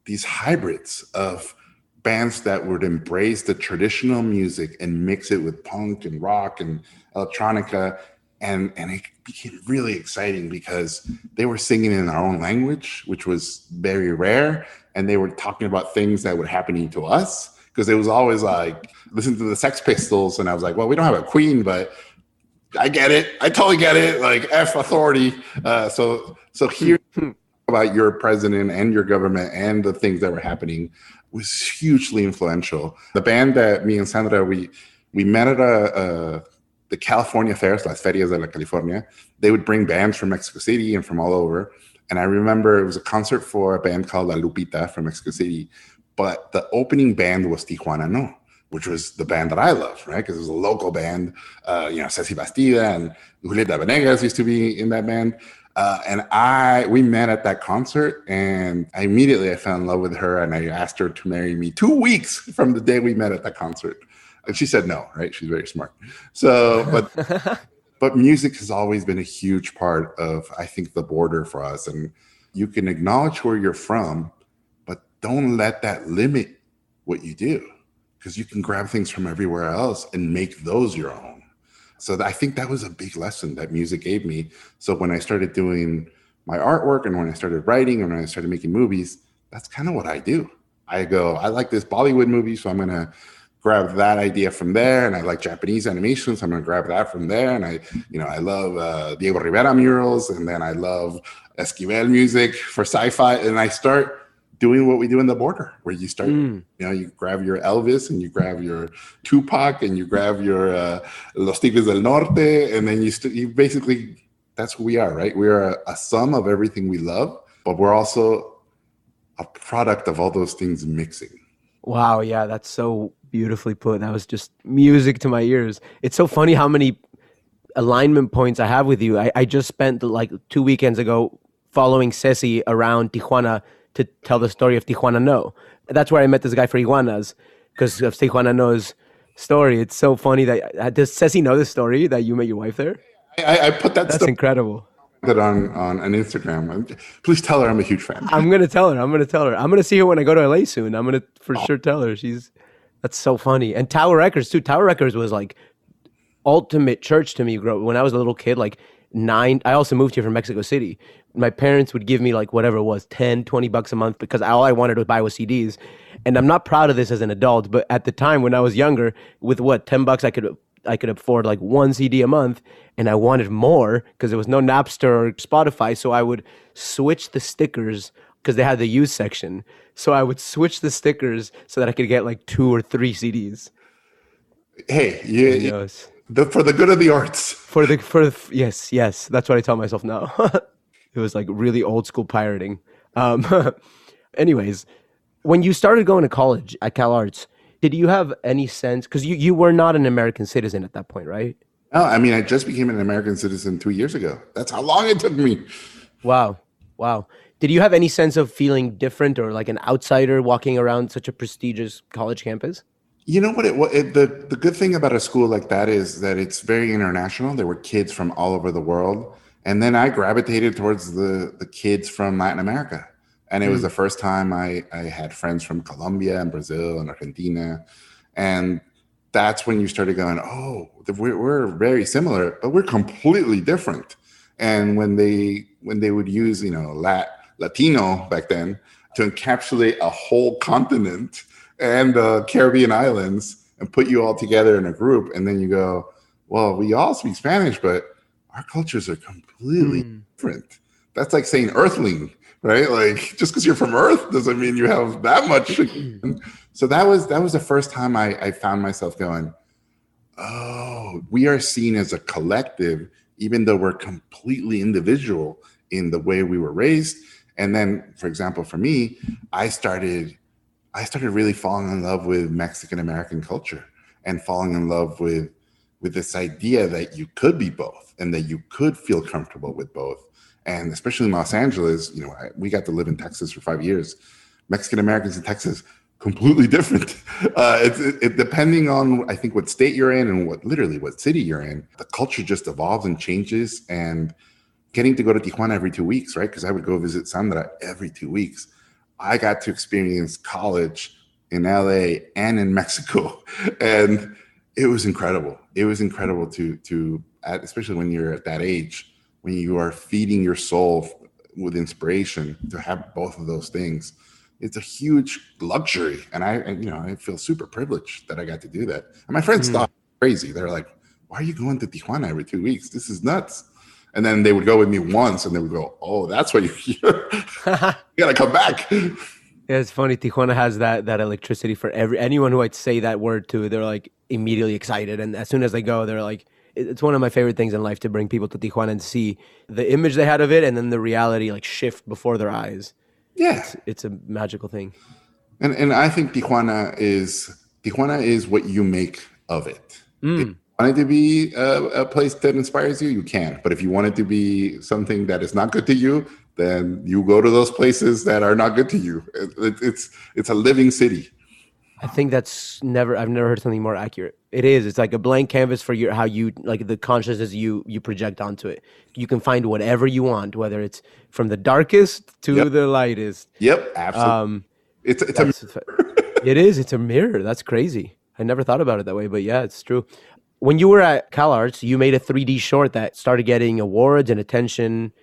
these hybrids of bands that would embrace the traditional music and mix it with punk and rock and electronica. And and it became really exciting because they were singing in our own language which was very rare. And they were talking about things that were happening to us because it was always like listen to the sex pistols. And i was like well we don't have a queen but i get it. I totally get it. Like f authority. Uh, so so here about your president and your government and the things that were happening was hugely influential. The band that me and Sandra we we met at a, a the California fairs, Las Ferias de la California. They would bring bands from Mexico City and from all over. And I remember it was a concert for a band called La Lupita from Mexico City, but the opening band was Tijuana No, which was the band that I love, right? Because it was a local band. Uh, you know, Ceci Bastida and Julieta Venegas used to be in that band. Uh, and I we met at that concert, and I immediately I fell in love with her, and I asked her to marry me two weeks from the day we met at that concert, and she said no. Right? She's very smart. So, but but music has always been a huge part of I think the border for us, and you can acknowledge where you're from, but don't let that limit what you do, because you can grab things from everywhere else and make those your own. So I think that was a big lesson that music gave me. So when I started doing my artwork and when I started writing and when I started making movies, that's kind of what I do. I go, I like this Bollywood movie, so I'm gonna grab that idea from there. And I like Japanese animations so I'm gonna grab that from there. And I, you know, I love uh, Diego Rivera murals, and then I love Esquivel music for sci-fi. And I start doing what we do in the border, where you start, Mm. you know, you grab your Elvis and you grab your Tupac and you grab your uh, Los Tigres del Norte, and then you, st- you basically that's who we are, right? We are a, a sum of everything we love, but we're also a product of all those things mixing. Wow, yeah, that's so beautifully put. That was just music to my ears. It's so funny how many alignment points I have with you. I, I just spent like two weekends ago following Ceci around Tijuana to tell the story of Tijuana No. That's where I met this guy for Iguanas because of Tijuana No's story. It's so funny that uh, does Ceci know the story that you met your wife there? I, I put that That's stuff incredible. That on on an Instagram. Please tell her I'm a huge fan. I'm gonna tell her. I'm gonna tell her. I'm gonna see her when I go to LA soon. I'm gonna for sure tell her. She's that's so funny. And Tower Records too. Tower Records was like ultimate church to me. Grow when I was a little kid, like nine. I also moved here from Mexico City. My parents would give me like whatever it was, 10, 20 bucks a month because all I wanted to buy was CDs. And I'm not proud of this as an adult, but at the time when I was younger, with what ten bucks I could I could afford like one CD a month, and I wanted more because there was no Napster or Spotify. So I would switch the stickers because they had the used section. So I would switch the stickers so that I could get like two or three CDs. Hey, you, you- the, for the good of the arts. For the for the, yes yes that's what I tell myself now. it was like really old school pirating. Um, anyways, when you started going to college at Cal Arts, did you have any sense? Because you you were not an American citizen at that point, right? No, I mean I just became an American citizen two years ago. That's how long it took me. Wow. Wow. Did you have any sense of feeling different or like an outsider walking around such a prestigious college campus? You know what? It, what it, the the good thing about a school like that is that it's very international. There were kids from all over the world, and then I gravitated towards the the kids from Latin America. And it was hmm. the first time I, I had friends from Colombia and Brazil and Argentina. And that's when you started going, oh, we're, we're very similar, but we're completely different. And when they when they would use, you know, Lat, Latino back then to encapsulate a whole continent and the Caribbean islands and put you all together in a group, and then you go, well, we all speak Spanish, but our cultures are completely hmm. different. That's like saying Earthling, right? Like just because you're from Earth doesn't mean you have that much. Hmm. so that was that was the first time I, I found myself going, oh, we are seen as a collective, even though we're completely individual in the way we were raised. And then, for example, for me, I started I started really falling in love with Mexican American culture and falling in love with with this idea that you could be both and that you could feel comfortable with both. And especially in Los Angeles, you know, I, we got to live in Texas for five years. Mexican Americans in Texas, completely different. Uh, it's it, it, depending on I think what state you're in and what literally what city you're in. The culture just evolves and changes. And getting to go to Tijuana every two weeks, right? Because I would go visit Sandra every two weeks. I got to experience college in LA and in Mexico, and it was incredible. It was incredible to to especially when you're at that age when you are feeding your soul with inspiration to have both of those things. It's a huge luxury, and I, you know, I feel super privileged that I got to do that. And my friends mm. thought crazy. They're like, "Why are you going to Tijuana every two weeks? This is nuts." And then they would go with me once, and they would go, "Oh, that's why you you gotta come back." Yeah, it's funny. Tijuana has that that electricity for every anyone who I'd say that word to. They're like immediately excited, and as soon as they go, they're like, it's one of my favorite things in life to bring people to Tijuana and see the image they had of it and then the reality like shift before their eyes. Yeah. It's, it's a magical thing. And and I think Tijuana is Tijuana is what you make of it. Mm. If you want it to be a, a, place that inspires you, you can. But if you want it to be something that is not good to you, then you go to those places that are not good to you. It, it, it's it's a living city. I think that's never. I've never heard something more accurate. It is. It's like a blank canvas for your how you like the consciousness you you project onto it. You can find whatever you want, whether it's from the darkest to Yep. the lightest. Yep, absolutely. Um, it's it's a it is. It's a mirror. That's crazy. I never thought about it that way, but yeah, it's true. When you were at CalArts, you made a 3D short that started getting awards and attention.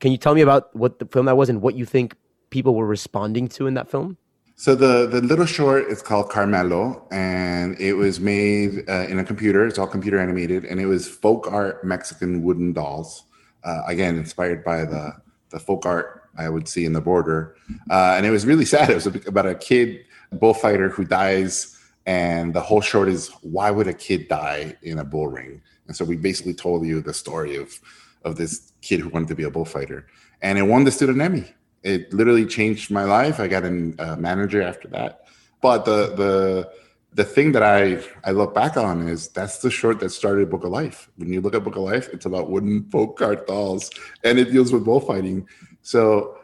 Can you tell me about what the film that was and what you think people were responding to in that film? So the the little short is called Carmelo, and it was made uh, in a computer. It's all computer animated, and it was folk art Mexican wooden dolls. Uh, again, inspired by the the folk art I would see in the border, uh, and it was really sad. It was about a kid bullfighter who dies, and the whole short is why would a kid die in a bull ring? And so we basically told you the story of of this kid who wanted to be a bullfighter, and it won the student Emmy it literally changed my life. I got a uh, manager after that. But the the the thing that I I look back on is that's the short that started Book of Life. When you look at Book of Life, it's about wooden folk art dolls, and it deals with bullfighting. So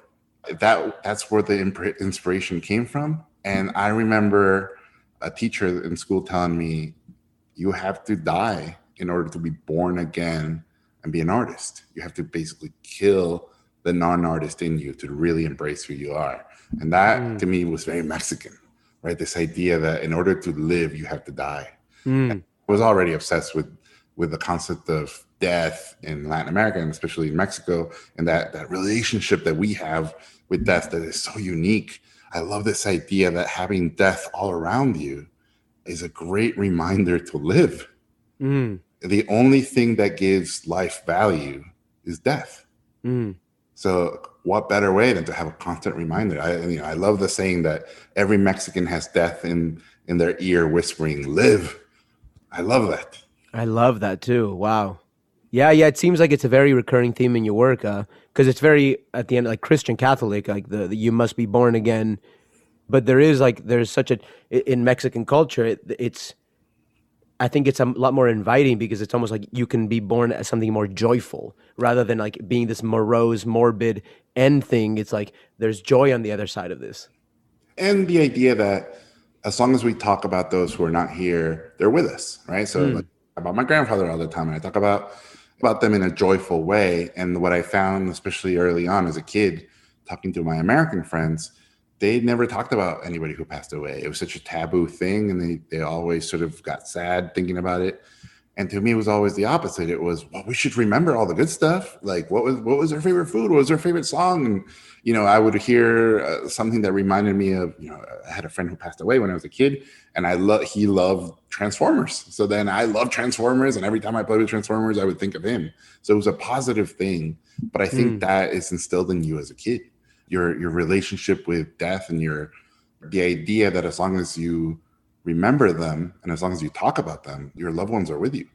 that that's where the imp- inspiration came from. And I remember a teacher in school telling me, "You have to die in order to be born again and be an artist. You have to basically kill." the non-artist in you to really embrace who you are and that mm. to me was very mexican right this idea that in order to live you have to die mm. i was already obsessed with with the concept of death in latin america and especially in mexico and that that relationship that we have with death that is so unique i love this idea that having death all around you is a great reminder to live mm. The only thing that gives life value is death mm. So what better way than to have a constant reminder? I you know I love the saying that every Mexican has death in in their ear whispering, "Live." I love that. I love that too. Wow. Yeah, yeah. It seems like it's a very recurring theme in your work, because uh, it's very at the end like Christian Catholic, like the, the, you must be born again. But there is like there's such a in Mexican culture, it, it's I think it's a lot more inviting because it's almost like you can be born as something more joyful rather than like being this morose, morbid end thing. It's like there's joy on the other side of this. And the idea that as long as we talk about those who are not here, they're with us, right? So mm. like, about my grandfather all the time, and I talk about about them in a joyful way. And what I found, especially early on as a kid, talking to my American friends, they never talked about anybody who passed away. It was such a taboo thing, and they they always sort of got sad thinking about it. And to me, it was always the opposite. It was, well, we should remember all the good stuff. Like, what was what was their favorite food? What was their favorite song? And you know, I would hear uh, something that reminded me of, you know, I had a friend who passed away when I was a kid, and I love he loved Transformers. So then I love Transformers, and every time I play with Transformers, I would think of him. So it was a positive thing. But I think Mm. that is instilled in you as a kid. Your your relationship with death and your the idea that as long as you remember them and as long as you talk about them, your loved ones are with you.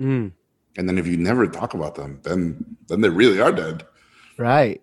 Mm, And then if you never talk about them, then then they really are dead. right.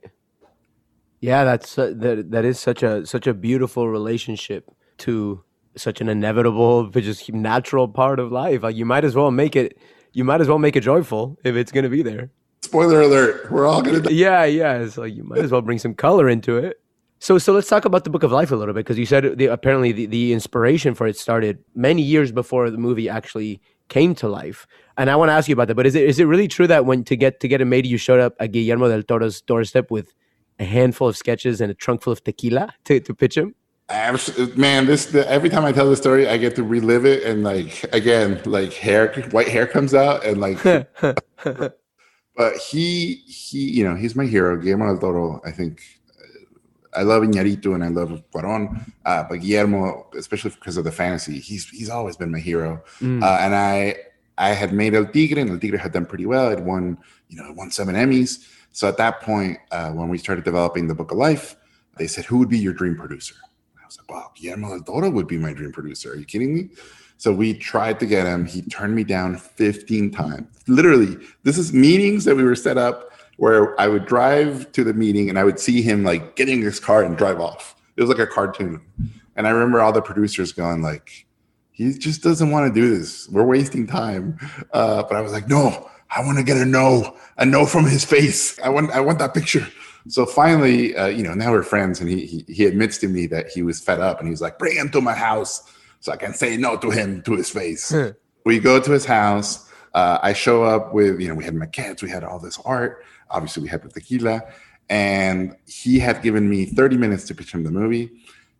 Yeah, that's uh, that. That is such a such a beautiful relationship to such an inevitable, but just natural part of life. Like you might as well make it. You might as well make it joyful if it's gonna be there. Spoiler alert, we're all gonna die. Yeah, yeah. It's like you might as well bring some color into it. So, so let's talk about the Book of Life a little bit because you said the, apparently the, the inspiration for it started many years before the movie actually came to life. And I want to ask you about that. But is it is it really true that when to get to get it made, you showed up at Guillermo del Toro's doorstep with a handful of sketches and a trunk full of tequila to, to pitch him? Man, this the, every time I tell the story, I get to relive it, and like again, like hair, white hair comes out, and like, but he he, you know, he's my hero, Guillermo del Toro. I think I love Iñárritu and I love Cuarón, uh, but Guillermo, especially because of the fantasy, he's he's always been my hero. Mm. Uh, and I I had made El Tigre, and El Tigre had done pretty well. It won, you know, it won seven Emmys. So at that point, uh, when we started developing the Book of Life, they said, "Who would be your dream producer?" I was like, "Wow, Guillermo del Toro would be my dream producer." Are you kidding me? So we tried to get him. He turned me down 15 times. Literally, this is meetings that we were set up where I would drive to the meeting and I would see him like getting in his car and drive off. It was like a cartoon. And I remember all the producers going like, he just doesn't want to do this. We're wasting time. Uh, but I was like, no, I want to get a no, a no from his face. I want, I want that picture. So finally, uh, you know, now we're friends, and he, he he admits to me that he was fed up, and he's like, bring him to my house so I can say no to him to his face. we go to his house. Uh, I show up with, you know, we had my maquettes, we had all this art. Obviously, we had the tequila, and he had given me 30 minutes to pitch him the movie.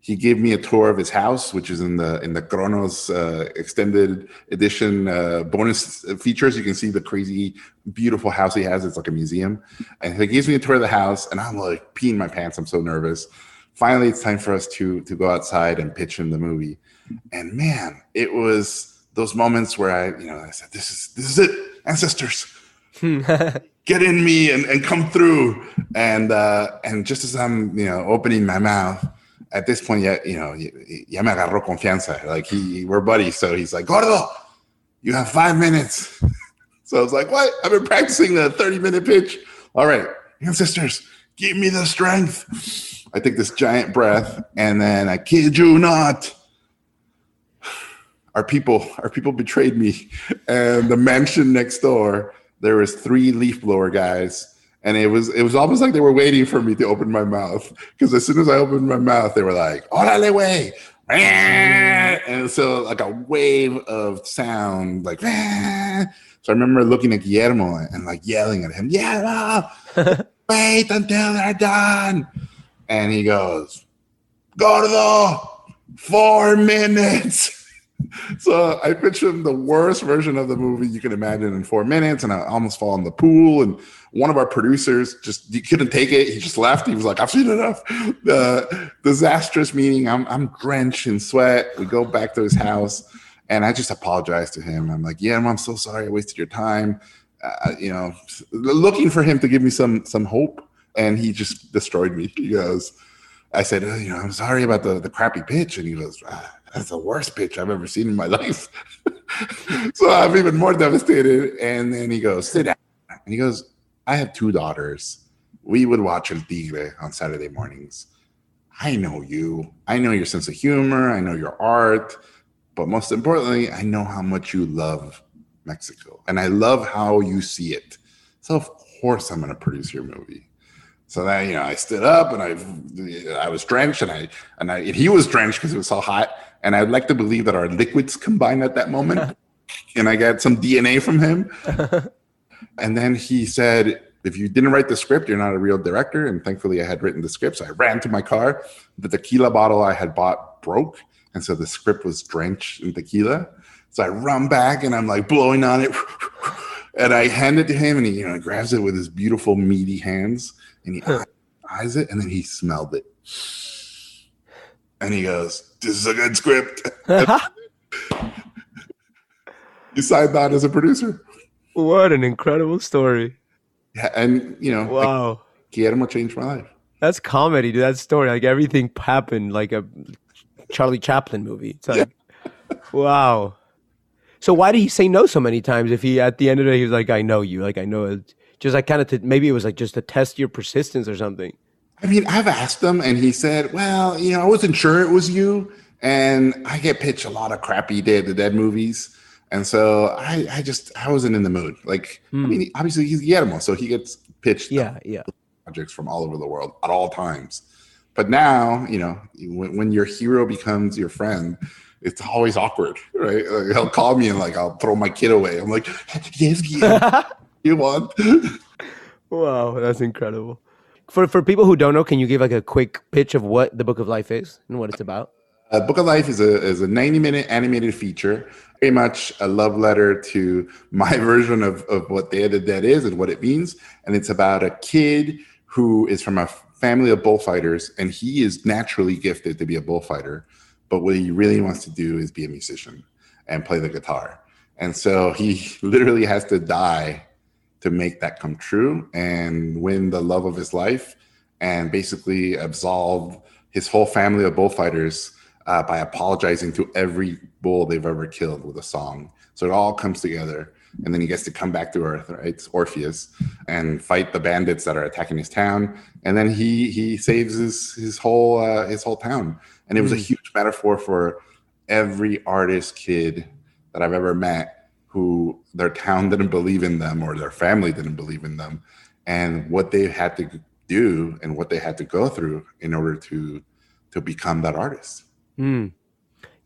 He gave me a tour of his house, which is in the in the Cronos uh, extended edition uh, bonus features. You can see the crazy, beautiful house he has. It's like a museum, and he gives me a tour of the house, and I'm like peeing my pants. I'm so nervous. Finally, it's time for us to to go outside and pitch him the movie. And man, it was those moments where I, you know, I said, "This is this is it, ancestors." get in me and, and come through. And uh, and just as I'm, you know, opening my mouth, at this point, yeah, you know, ya me agarró confianza. Like he, we're buddies. So he's like, Gordo, you have five minutes. So I was like, what? I've been practicing the 30 minute pitch. All right, ancestors, give me the strength. I take this giant breath and then I kid you not. Our people, our people betrayed me. And the mansion next door, there was three leaf blower guys and it was it was almost like they were waiting for me to open my mouth because as soon as I opened my mouth, they were like, "Órale, way!" Mm-hmm. And so like a wave of sound, like. Ah. So I remember looking at Guillermo and like yelling at him, "Guillermo, wait until they're done!" And he goes, "Gordo, four minutes." so I pitched him the worst version of the movie you can imagine in four minutes, and I almost fall in the pool. And one of our producers just he couldn't take it. He just left. He was like, "I've seen enough." The disastrous meeting. I'm I'm drenched in sweat. We go back to his house, and I just apologize to him. I'm like, "Yeah, I'm so sorry. I wasted your time." Uh, you know, looking for him to give me some some hope, and he just destroyed me. He goes. I said, oh, you know, I'm sorry about the, the crappy pitch. And he goes, ah, that's the worst pitch I've ever seen in my life. so I'm even more devastated. And then he goes, sit down. And he goes, I have two daughters. We would watch El Tigre on Saturday mornings. I know you. I know your sense of humor. I know your art. But most importantly, I know how much you love Mexico. And I love how you see it. So, of course, I'm going to produce your movie. So then, you know, I stood up and I, I was drenched, and I, and I, and he was drenched because it was so hot. And I'd like to believe that our liquids combined at that moment, and I got some DNA from him. and then he said, if you didn't write the script, you're not a real director. And thankfully, I had written the script. So I ran to my car. The tequila bottle I had bought broke. And so the script was drenched in tequila. So I run back and I'm like blowing on it. And I hand it to him and he, you know, grabs it with his beautiful, meaty hands and he eyes it and then he smelled it. And he goes, This is a good script. you signed on as a producer. What an incredible story. Yeah, and you know, like, Wow. Guillermo changed my life. That's comedy, dude. That story, like everything happened like a Charlie Chaplin movie. It's like, wow. So why did he say no so many times? If he at the end of it, he was like, "I know you," like I know it. Just like kind of to maybe it was like just to test your persistence or something. I mean, I've asked him, and he said, "Well, you know, I wasn't sure it was you, and I get pitched a lot of crappy Day of the Dead movies, and so I, I just, I wasn't in the mood. Like, I hmm. mean, obviously he's Guillermo, so he gets pitched Yeah, yeah. projects from all over the world at all times. But now, you know, when, when your hero becomes your friend, it's always awkward, right? Like, he'll call me and like I'll throw my kid away. I'm like, yes, Guillermo, you want? Wow, that's incredible. For for people who don't know, can you give like a quick pitch of what the Book of Life is and what it's about? Uh, Book of Life is a is a 90 minute animated feature, very much a love letter to my version of, of what Day of the Dead is and what it means. And it's about a kid who is from a family of bullfighters, and he is naturally gifted to be a bullfighter. But what he really wants to do is be a musician and play the guitar. And so he literally has to die to make that come true and win the love of his life and basically absolve his whole family of bullfighters uh, by apologizing to every bull they've ever killed with a song. So it all comes together. And then he gets to come back to Earth, right? It's Orpheus, and fight the bandits that are attacking his town. And then he he saves his his whole uh, his whole town. And it was a huge metaphor for every artist kid that I've ever met who their town didn't believe in them or their family didn't believe in them, and what they had to do and what they had to go through in order to to become that artist. Mm.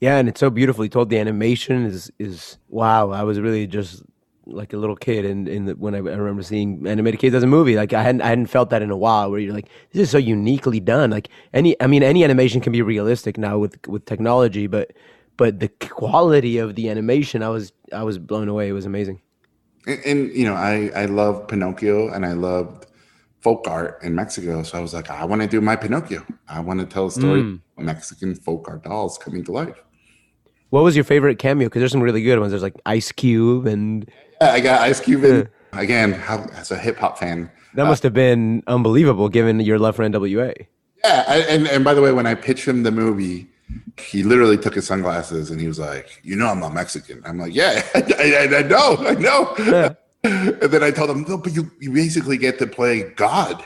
Yeah, and it's so beautifully told. The animation is is wow. I was really just like a little kid, and in, the, when I, I remember seeing animated kids as a movie, like I hadn't I hadn't felt that in a while. Where you're like, this is so uniquely done. Like any, I mean, any animation can be realistic now with with technology, but but the quality of the animation, I was I was blown away. It was amazing. And, and you know, I I love Pinocchio and I loved folk art in Mexico. So I was like, I want to do my Pinocchio. I want to tell a story mm. of Mexican folk art dolls coming to life. What was your favorite cameo? Because there's some really good ones. There's like Ice Cube, and Yeah, I got Ice Cube in. Again, how, as a hip hop fan, that uh, must have been unbelievable given your love for NWA. Yeah, I, and and by the way, when I pitched him the movie, he literally took his sunglasses and he was like, "You know, I'm not Mexican." I'm like, "Yeah, I, I, I know, I know." and then I told him, "No, but you you basically get to play God."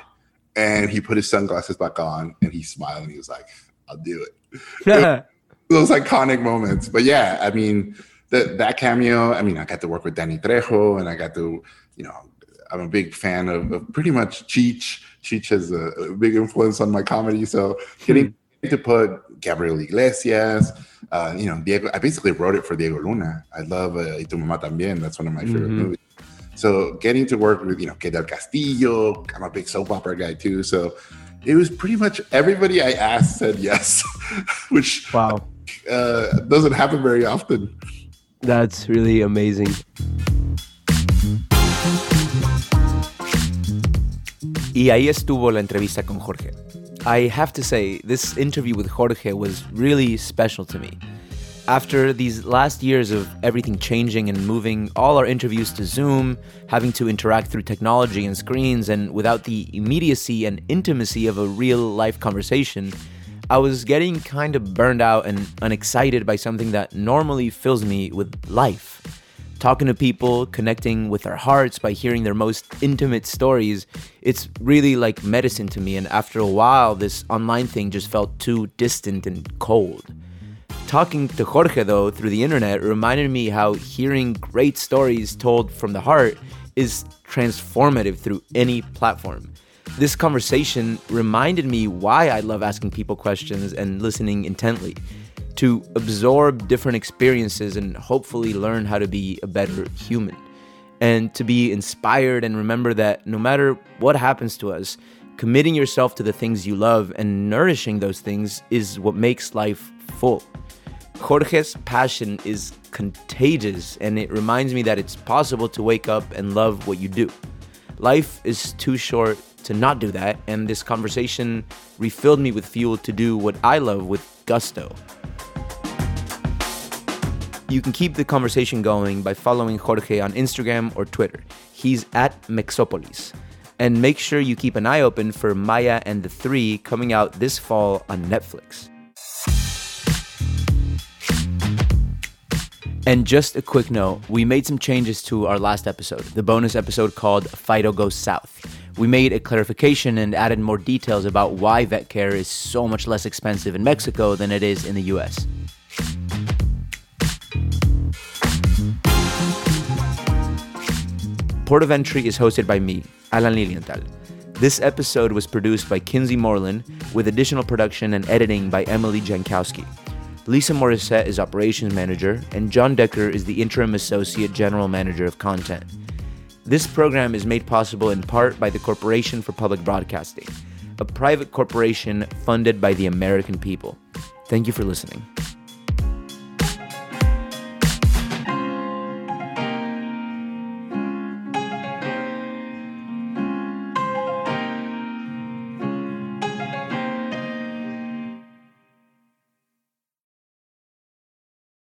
And he put his sunglasses back on and he smiled and he was like, "I'll do it." Those iconic moments, but yeah, I mean, that that cameo. I mean, I got to work with Danny Trejo, and I got to, you know, I'm a big fan of, of pretty much Cheech. Cheech has a, a big influence on my comedy, so hmm. getting to put Gabriel Iglesias, uh, you know, Diego. I basically wrote it for Diego Luna. I love uh, Y tu mamá también. That's one of my favorite movies. So getting to work with you know Kate del Castillo. I'm a big soap opera guy too. So it was pretty much everybody I asked said yes, which wow, uh, doesn't happen very often. that's really amazing. Y ahí estuvo la entrevista con Jorge. I have to say, this interview with Jorge was really special to me. After these last years of everything changing and moving all our interviews to Zoom, having to interact through technology and screens, and without the immediacy and intimacy of a real life conversation, I was getting kind of burned out and unexcited by something that normally fills me with life talking to people, connecting with their hearts by hearing their most intimate stories, it's really like medicine to me. And after a while, this online thing just felt too distant and cold. Talking to Jorge, though, through the internet reminded me how hearing great stories told from the heart is transformative through any platform. This conversation reminded me why I love asking people questions and listening intently to absorb different experiences and hopefully learn how to be a better human. and to be inspired and remember that no matter what happens to us, committing yourself to the things you love and nourishing those things is what makes life full. Jorge's passion is contagious, and it reminds me that it's possible to wake up and love what you do. Life is too short to not do that, and this conversation refilled me with fuel to do what I love with gusto. You can keep the conversation going by following Jorge on Instagram or Twitter. He's at Mexopolis. And make sure you keep an eye open for Maya and the Three coming out this fall on Netflix. And just a quick note we made some changes to our last episode, the bonus episode called Fido Goes South. We made a clarification and added more details about why vet care is so much less expensive in Mexico than it is in the US. Port of Entry is hosted by me, Alan Lilienthal. This episode was produced by Kinsee Morlan, with additional production and editing by Emily Jankowski. Lisa Morissette is operations manager, and John Decker is the interim associate general manager of content. This program is made possible in part by the Corporation for Public Broadcasting, a private corporation funded by the American people. Thank you for listening.